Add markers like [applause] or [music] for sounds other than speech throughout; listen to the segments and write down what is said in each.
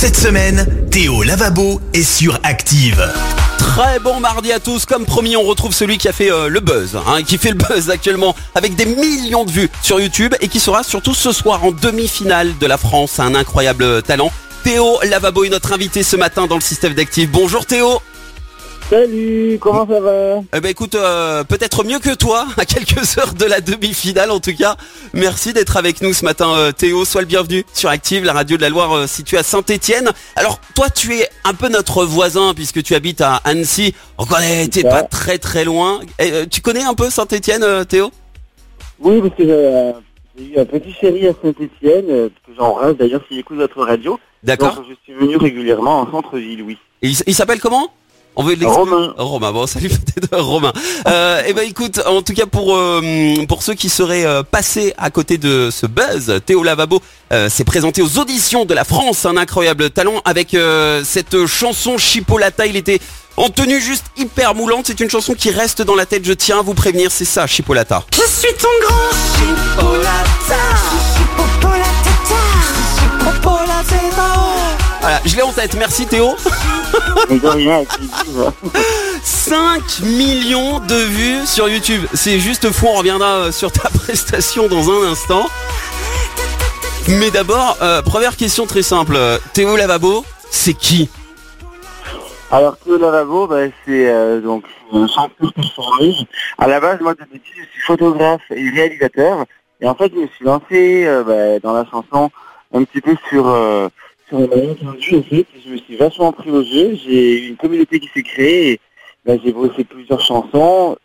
Cette semaine, Théo Lavabo est sur Active. Très bon mardi à tous. Comme promis, on retrouve celui qui a fait euh, le buzz, hein, qui fait le buzz actuellement avec des millions de vues sur YouTube et qui sera surtout ce soir en demi-finale de la France. Un incroyable talent. Théo Lavabo est notre invité ce matin dans le système d'Active. Bonjour Théo. Salut, comment ça va Eh ben écoute, euh, peut-être mieux que toi, à quelques heures de la demi-finale en tout cas. Merci d'être avec nous ce matin euh, Théo, sois le bienvenu sur Active, la radio de la Loire euh, située à Saint-Étienne. Alors toi tu es un peu notre voisin puisque tu habites à Annecy. Connaît, t'es pas très très loin. Eh, tu connais un peu Saint-Étienne Théo? Oui, parce que j'ai eu un petit chéri à Saint-Etienne, que j'embrasse d'ailleurs s'il écoute votre radio. D'accord. Je suis venu régulièrement en centre-ville, oui. Et il, s- il s'appelle comment? On veut Romain. Romain, bon salut peut-être [laughs] Romain. Euh, eh ben écoute, en tout cas pour euh, pour ceux qui seraient euh, passés à côté de ce buzz, Théo Lavabo euh, s'est présenté aux auditions de la France, un incroyable talent avec euh, cette chanson Chipolata. Il était en tenue juste hyper moulante. C'est une chanson qui reste dans la tête. Je tiens à vous prévenir, c'est ça Chipolata. Je suis ton grand Chipolata Chipolata Voilà, je l'ai en tête. Merci Théo. [laughs] Mais de rien, avec plaisir. 5 millions de vues sur YouTube. C'est juste fou, on reviendra euh, sur ta [laughs] prestation dans un instant. Mais d'abord, euh, première question très simple. Théo Lavabo, c'est qui? Alors Théo Lavabo, bah, c'est euh, donc un chanteur performeuse. À la base, moi de petit, je suis photographe et réalisateur. Et en fait, je me suis lancé euh, bah, dans la chanson un petit peu sur Je me suis vachement pris au jeu. J'ai une communauté qui s'est créée. Et, bah, j'ai bossé plusieurs chansons,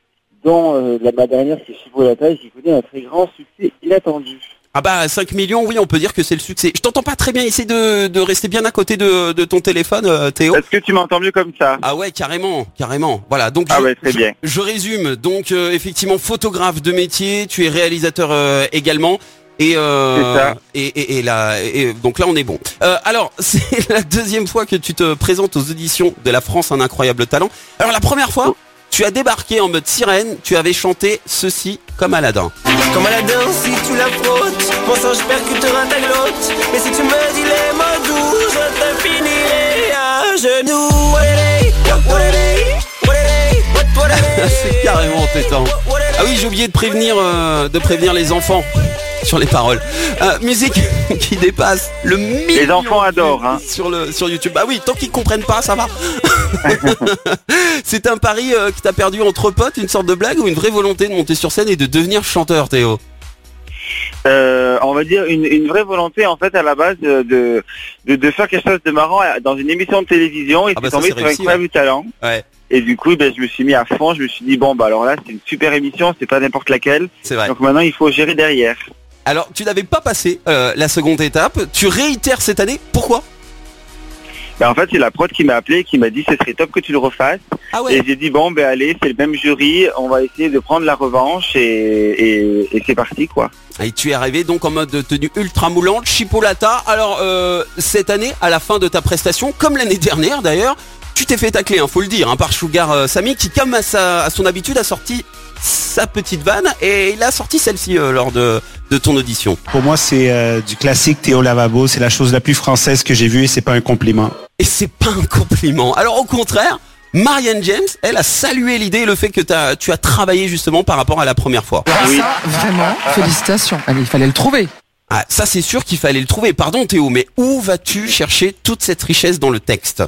dont euh, la, ma dernière qui est Chipolata, et qui connaît un très grand succès inattendu. Ah bah 5 millions, oui, on peut dire que c'est le succès. Je t'entends pas très bien, essaie de, de rester bien à côté de, de ton téléphone, euh, Théo. Est-ce que tu m'entends mieux comme ça? Ah ouais, carrément, carrément. Voilà, donc Ah je, ouais, très je- bien. je résume. Donc euh, effectivement, photographe de métier, tu es réalisateur euh, également. Et, euh, et, et, et là, et donc là on est bon. Euh, alors [laughs] c'est la deuxième fois que tu te présentes aux auditions de la France un incroyable talent. Alors la première fois, tu as débarqué en mode sirène, tu avais chanté ceci comme Aladdin. Comme Aladdin si tu la frottes Mon sang je percutera ta glotte Mais si tu me dis les mots doux Je te finirai à genoux Wadadé, wadadé, wadadé, wadadé. C'est carrément entêtant. Ah oui, j'ai oublié de prévenir, euh, de prévenir les enfants sur les paroles. Euh, musique [laughs] qui dépasse le million. Les enfants adorent, hein. Sur le sur YouTube. Bah oui, tant qu'ils comprennent pas, ça va. [laughs] C'est un pari euh, que t'as perdu entre potes, une sorte de blague ou une vraie volonté de monter sur scène et de devenir chanteur, Théo? Euh, on va dire une, une vraie volonté en fait à la base de, de, faire quelque chose de marrant dans une émission de télévision et Ah bah tombé sur réussi, Incroyable Talent. Ouais, Et du coup ben, je me suis mis à fond, je me suis dit bon bah alors là c'est une super émission, c'est pas n'importe laquelle. c'est vrai. Donc maintenant il faut gérer derrière. Alors, tu n'avais pas passé euh, la seconde étape. Tu réitères cette année. Pourquoi? Ben, en fait c'est la prod qui m'a appelé et qui m'a dit ce serait top que tu le refasses. Ah Et j'ai dit bon ben allez c'est le même jury, on va essayer de prendre la revanche et, et, et c'est parti quoi. Et tu es arrivé donc en mode de tenue ultra moulante, chipolata. Alors euh, cette année, à la fin de ta prestation, comme l'année dernière d'ailleurs, tu t'es fait tacler, hein, faut le dire, hein, par Sugar euh, Samy qui, comme à, sa, à son habitude, a sorti sa petite vanne et il a sorti celle-ci euh, lors de, de ton audition. Pour moi, c'est euh, du classique Théo Lavabo. C'est la chose la plus française que j'ai vue et c'est pas un compliment. Et c'est pas un compliment. Alors au contraire, Marianne James, elle a salué l'idée et le fait que tu as travaillé justement par rapport à la première fois. Oui. Ça, vraiment, félicitations. Allez, il fallait le trouver. Ah, ça c'est sûr qu'il fallait le trouver. Pardon Théo, mais où vas-tu chercher toute cette richesse dans le texte?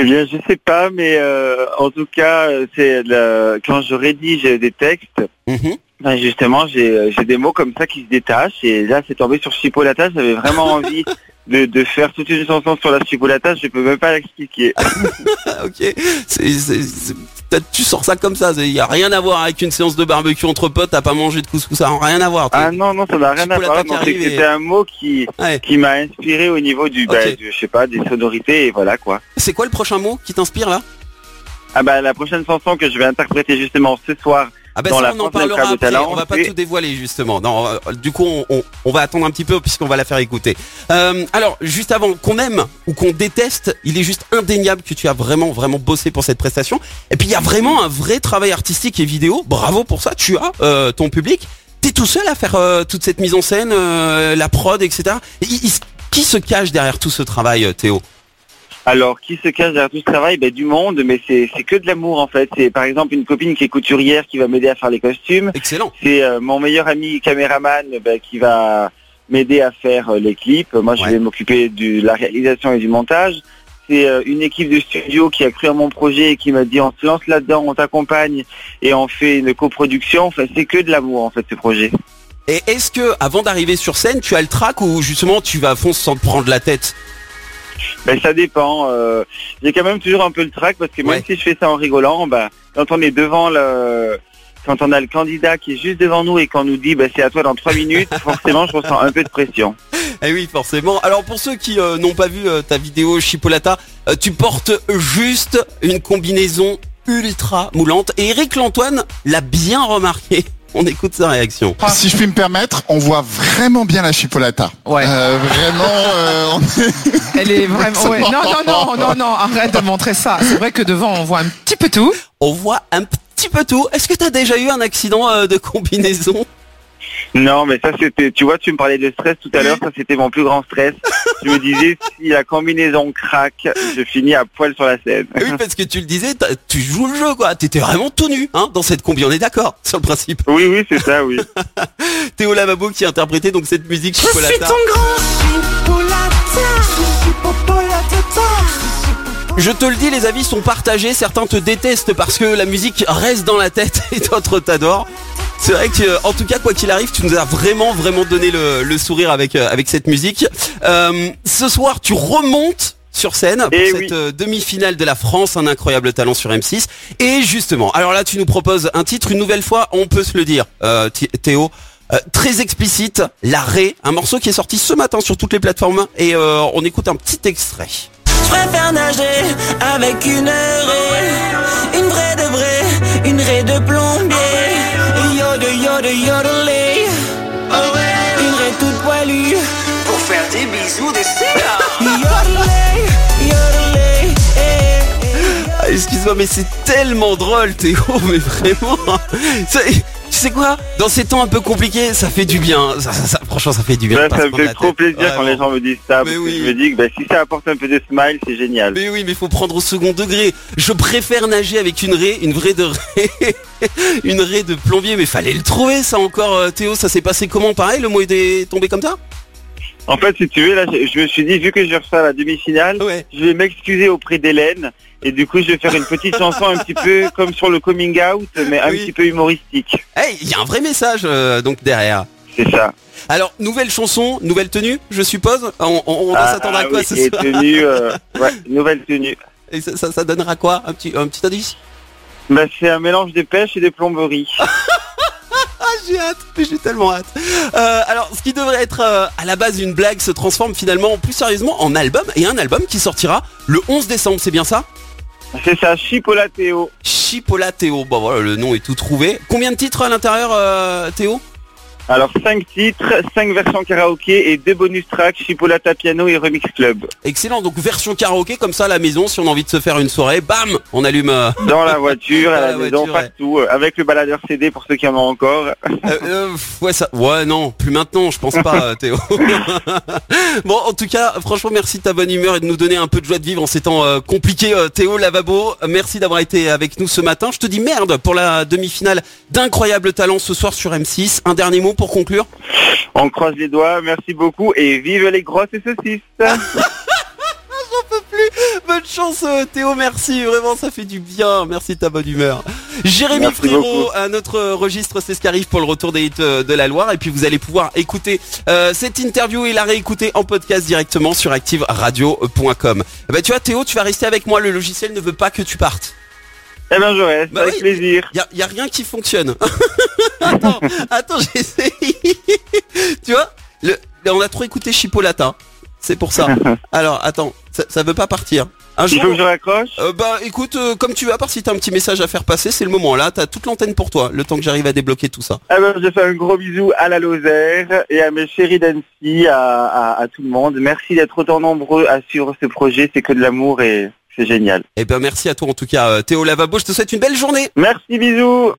Eh bien, je sais pas, mais euh, en tout cas, euh, c'est quand je rédige des textes, Mhm. ben, justement, j'ai euh, j'ai des mots comme ça qui se détachent. Et là, c'est tombé sur Chipolata. J'avais vraiment [laughs] envie de, de faire toute une chanson sur la Chipolata. Je peux même pas l'expliquer. [laughs] Ok. Tu sors ça comme ça. Il y a rien à voir avec une séance de barbecue entre potes. T'as pas mangé de couscous, ça n'a rien à voir. Ah non, non, ça n'a rien à voir. C'était un mot qui Ouais. qui m'a inspiré au niveau du, bah, du- je sais pas, des sonorités et voilà quoi. C'est quoi le prochain mot qui t'inspire là? Ah bah la prochaine chanson que je vais interpréter justement ce soir Ah Dans ça la on en parlera après, on va pas tout dévoiler justement. Non, euh, du coup on, on- on va attendre un petit peu puisqu'on va la faire écouter. Euh, alors juste avant qu'on aime ou qu'on déteste, il est juste indéniable que tu as vraiment vraiment bossé pour cette prestation. Et puis il y a vraiment un vrai travail artistique et vidéo. Bravo pour ça, tu as euh, ton public. T'es tout seul à faire euh, toute cette mise en scène, la prod, etc. Il- Qui se cache derrière tout ce travail, Théo? Alors, qui se cache derrière tout ce travail? Ben, Du monde, mais c'est que de l'amour en fait. C'est par exemple une copine qui est couturière qui va m'aider à faire les costumes. Excellent. C'est euh, mon meilleur ami caméraman ben, qui va m'aider à faire euh, les clips. Moi, je Ouais. vais m'occuper de la réalisation et du montage. C'est euh, une équipe de studio qui a cru à mon projet et qui m'a dit on se lance là-dedans, on t'accompagne et on fait une coproduction. Enfin, c'est que de l'amour en fait ce projet. Et est-ce que avant d'arriver sur scène, tu as le trac ou justement tu vas à fond sans te prendre la tête? Ben, ça dépend. euh, J'ai quand même toujours un peu le trac parce que même Ouais. si je fais ça en rigolant, ben, quand on est devant le... Quand on a le candidat qui est juste devant nous et qu'on nous dit ben, c'est à toi dans trois minutes, [laughs] forcément je ressens un peu de pression. Eh oui, forcément. Alors pour ceux qui euh, n'ont pas vu euh, ta vidéo Chipolata, euh, tu portes juste une combinaison ultra moulante et Eric Lantoine l'a bien remarqué. On écoute sa réaction. Si je puis me permettre, on voit vraiment bien la chipolata. Ouais. Euh, vraiment, euh, on est- Elle est vraiment. [laughs] Ouais. Non, non, non, non, non, arrête de montrer ça. C'est vrai que devant, on voit un petit peu tout. On voit un petit peu tout. Est-ce que tu as déjà eu un accident euh, de combinaison? Non mais ça c'était, tu vois tu me parlais de stress tout à l'heure, ça c'était mon plus grand stress. Je me disais si la combinaison craque, je finis à poil sur la scène. Eh Oui, parce que tu le disais, tu joues le jeu quoi. T'étais vraiment tout nu hein, dans cette combi. On est d'accord sur le principe. Oui oui c'est ça oui. [laughs] Théo Lavabo qui a interprété donc cette musique Je suis ton grand. Je te le dis, les avis sont partagés. Certains te détestent parce que la musique reste dans la tête [laughs] et d'autres t'adorent. C'est vrai que, en tout cas, quoi qu'il arrive, tu nous as vraiment, vraiment donné le, le sourire avec euh, avec cette musique. Euh, ce soir, tu remontes sur scène pour Eh cette oui. euh, demi-finale de la France, un incroyable talent sur M6. Et justement, alors là, tu nous proposes un titre une nouvelle fois. On peut se le dire, euh, Théo. euh, très explicite, l'arrêt, un morceau qui est sorti ce matin sur toutes les plateformes et euh, on écoute un petit extrait. Je préfère nager avec une raie, une vraie de vraie, une raie de plombier. Yode, yode, yodelé. Une raie toute poilue. Pour faire des bisous de Yodelé, yodelé. eh, eh. Ah, Excuse-moi, mais c'est tellement drôle, Théo, mais vraiment. Sais quoi Dans ces temps un peu compliqués, ça fait du bien. Ça, ça- ça- franchement, ça fait du bien. Ouais, ça me fait trop plaisir quand les gens me disent ça. Que. Je me dis que ben, si ça apporte un peu de smile, c'est génial. Mais oui, mais faut prendre au second degré. Je préfère nager avec une raie, une vraie de raie, [laughs] une raie de plombier. Mais fallait le trouver, ça encore, euh, Théo. Ça s'est passé comment Pareil, le mot est tombé comme ça En fait, si tu veux, là, je, je me suis dit, vu que je reçois la demi-finale, Ouais. je vais m'excuser auprès d'Hélène. Et du coup, je vais faire une petite chanson un petit peu comme sur le coming out, mais un Oui. petit peu humoristique. Hey, il y a un vrai message euh, donc derrière. C'est ça. Alors, nouvelle chanson, nouvelle tenue, je suppose. On, on, on doit Ah, s'attendre à ah quoi oui, ce et soir tenue, euh, [laughs] ouais, nouvelle tenue. Et ça, ça, ça donnera quoi? Un petit, un petit indice? Bah, c'est un mélange de pêche et de plomberie. [laughs] Ah, j'ai hâte, j'ai tellement hâte. Euh, alors, ce qui devrait être euh, à la base une blague se transforme finalement plus sérieusement en album et un album qui sortira le 11 décembre, c'est bien ça? C'est ça, Chipola Théo. Chipola Théo. Bon voilà, le nom est tout trouvé. Combien de titres à l'intérieur, euh, Théo? Alors, 5 titres, 5 versions karaoké et 2 bonus tracks, Chipolata Piano et Remix Club. Excellent. Donc version karaoké comme ça à la maison, si on a envie de se faire une soirée, bam, on allume. euh, Dans la voiture, [laughs] à la, la maison, voiture, partout, euh, avec le baladeur CD pour ceux qui en ont encore. [laughs] Euh, euh, ouais ça ouais non plus maintenant je pense pas Théo [laughs] bon en tout cas franchement merci de ta bonne humeur et de nous donner un peu de joie de vivre en ces temps compliqués Théo Lavabo merci d'avoir été avec nous ce matin je te dis merde pour la demi-finale d'incroyable talent ce soir sur M6 un dernier mot pour conclure. On croise les doigts, merci beaucoup et vive les grosses et saucisses. [laughs] bonne chance euh, Théo merci vraiment ça fait du bien. Merci de ta bonne humeur. Jérémy Merci Frérot beaucoup. un autre euh, registre c'est ce qui arrive pour le retour des hits euh, de la Loire et puis vous allez pouvoir écouter euh, cette interview et la réécouter en podcast directement sur activeradio.com Eh ben, tu vois Théo tu vas rester avec moi le logiciel ne veut pas que tu partes Eh ben reste, Bah avec oui. plaisir. y a, y a rien qui fonctionne [laughs] attends attends j'essaie [laughs] tu vois le, on a trop écouté Chipolata c'est pour ça [laughs] alors attends ça, ça veut pas partir un Il jour faut que je raccroche euh, bah écoute, euh, comme tu veux, à part si t'as un petit message à faire passer, c'est le moment là, t'as toute l'antenne pour toi, le temps que j'arrive à débloquer tout ça. Eh ben, je fais un gros bisou à la Lozère et à mes chéris d'Annecy, à, à, à tout le monde. Merci d'être autant nombreux à suivre ce projet, c'est que de l'amour et c'est génial. Et ben merci à toi en tout cas, euh, Théo Lavabo, je te souhaite une belle journée. Merci, bisous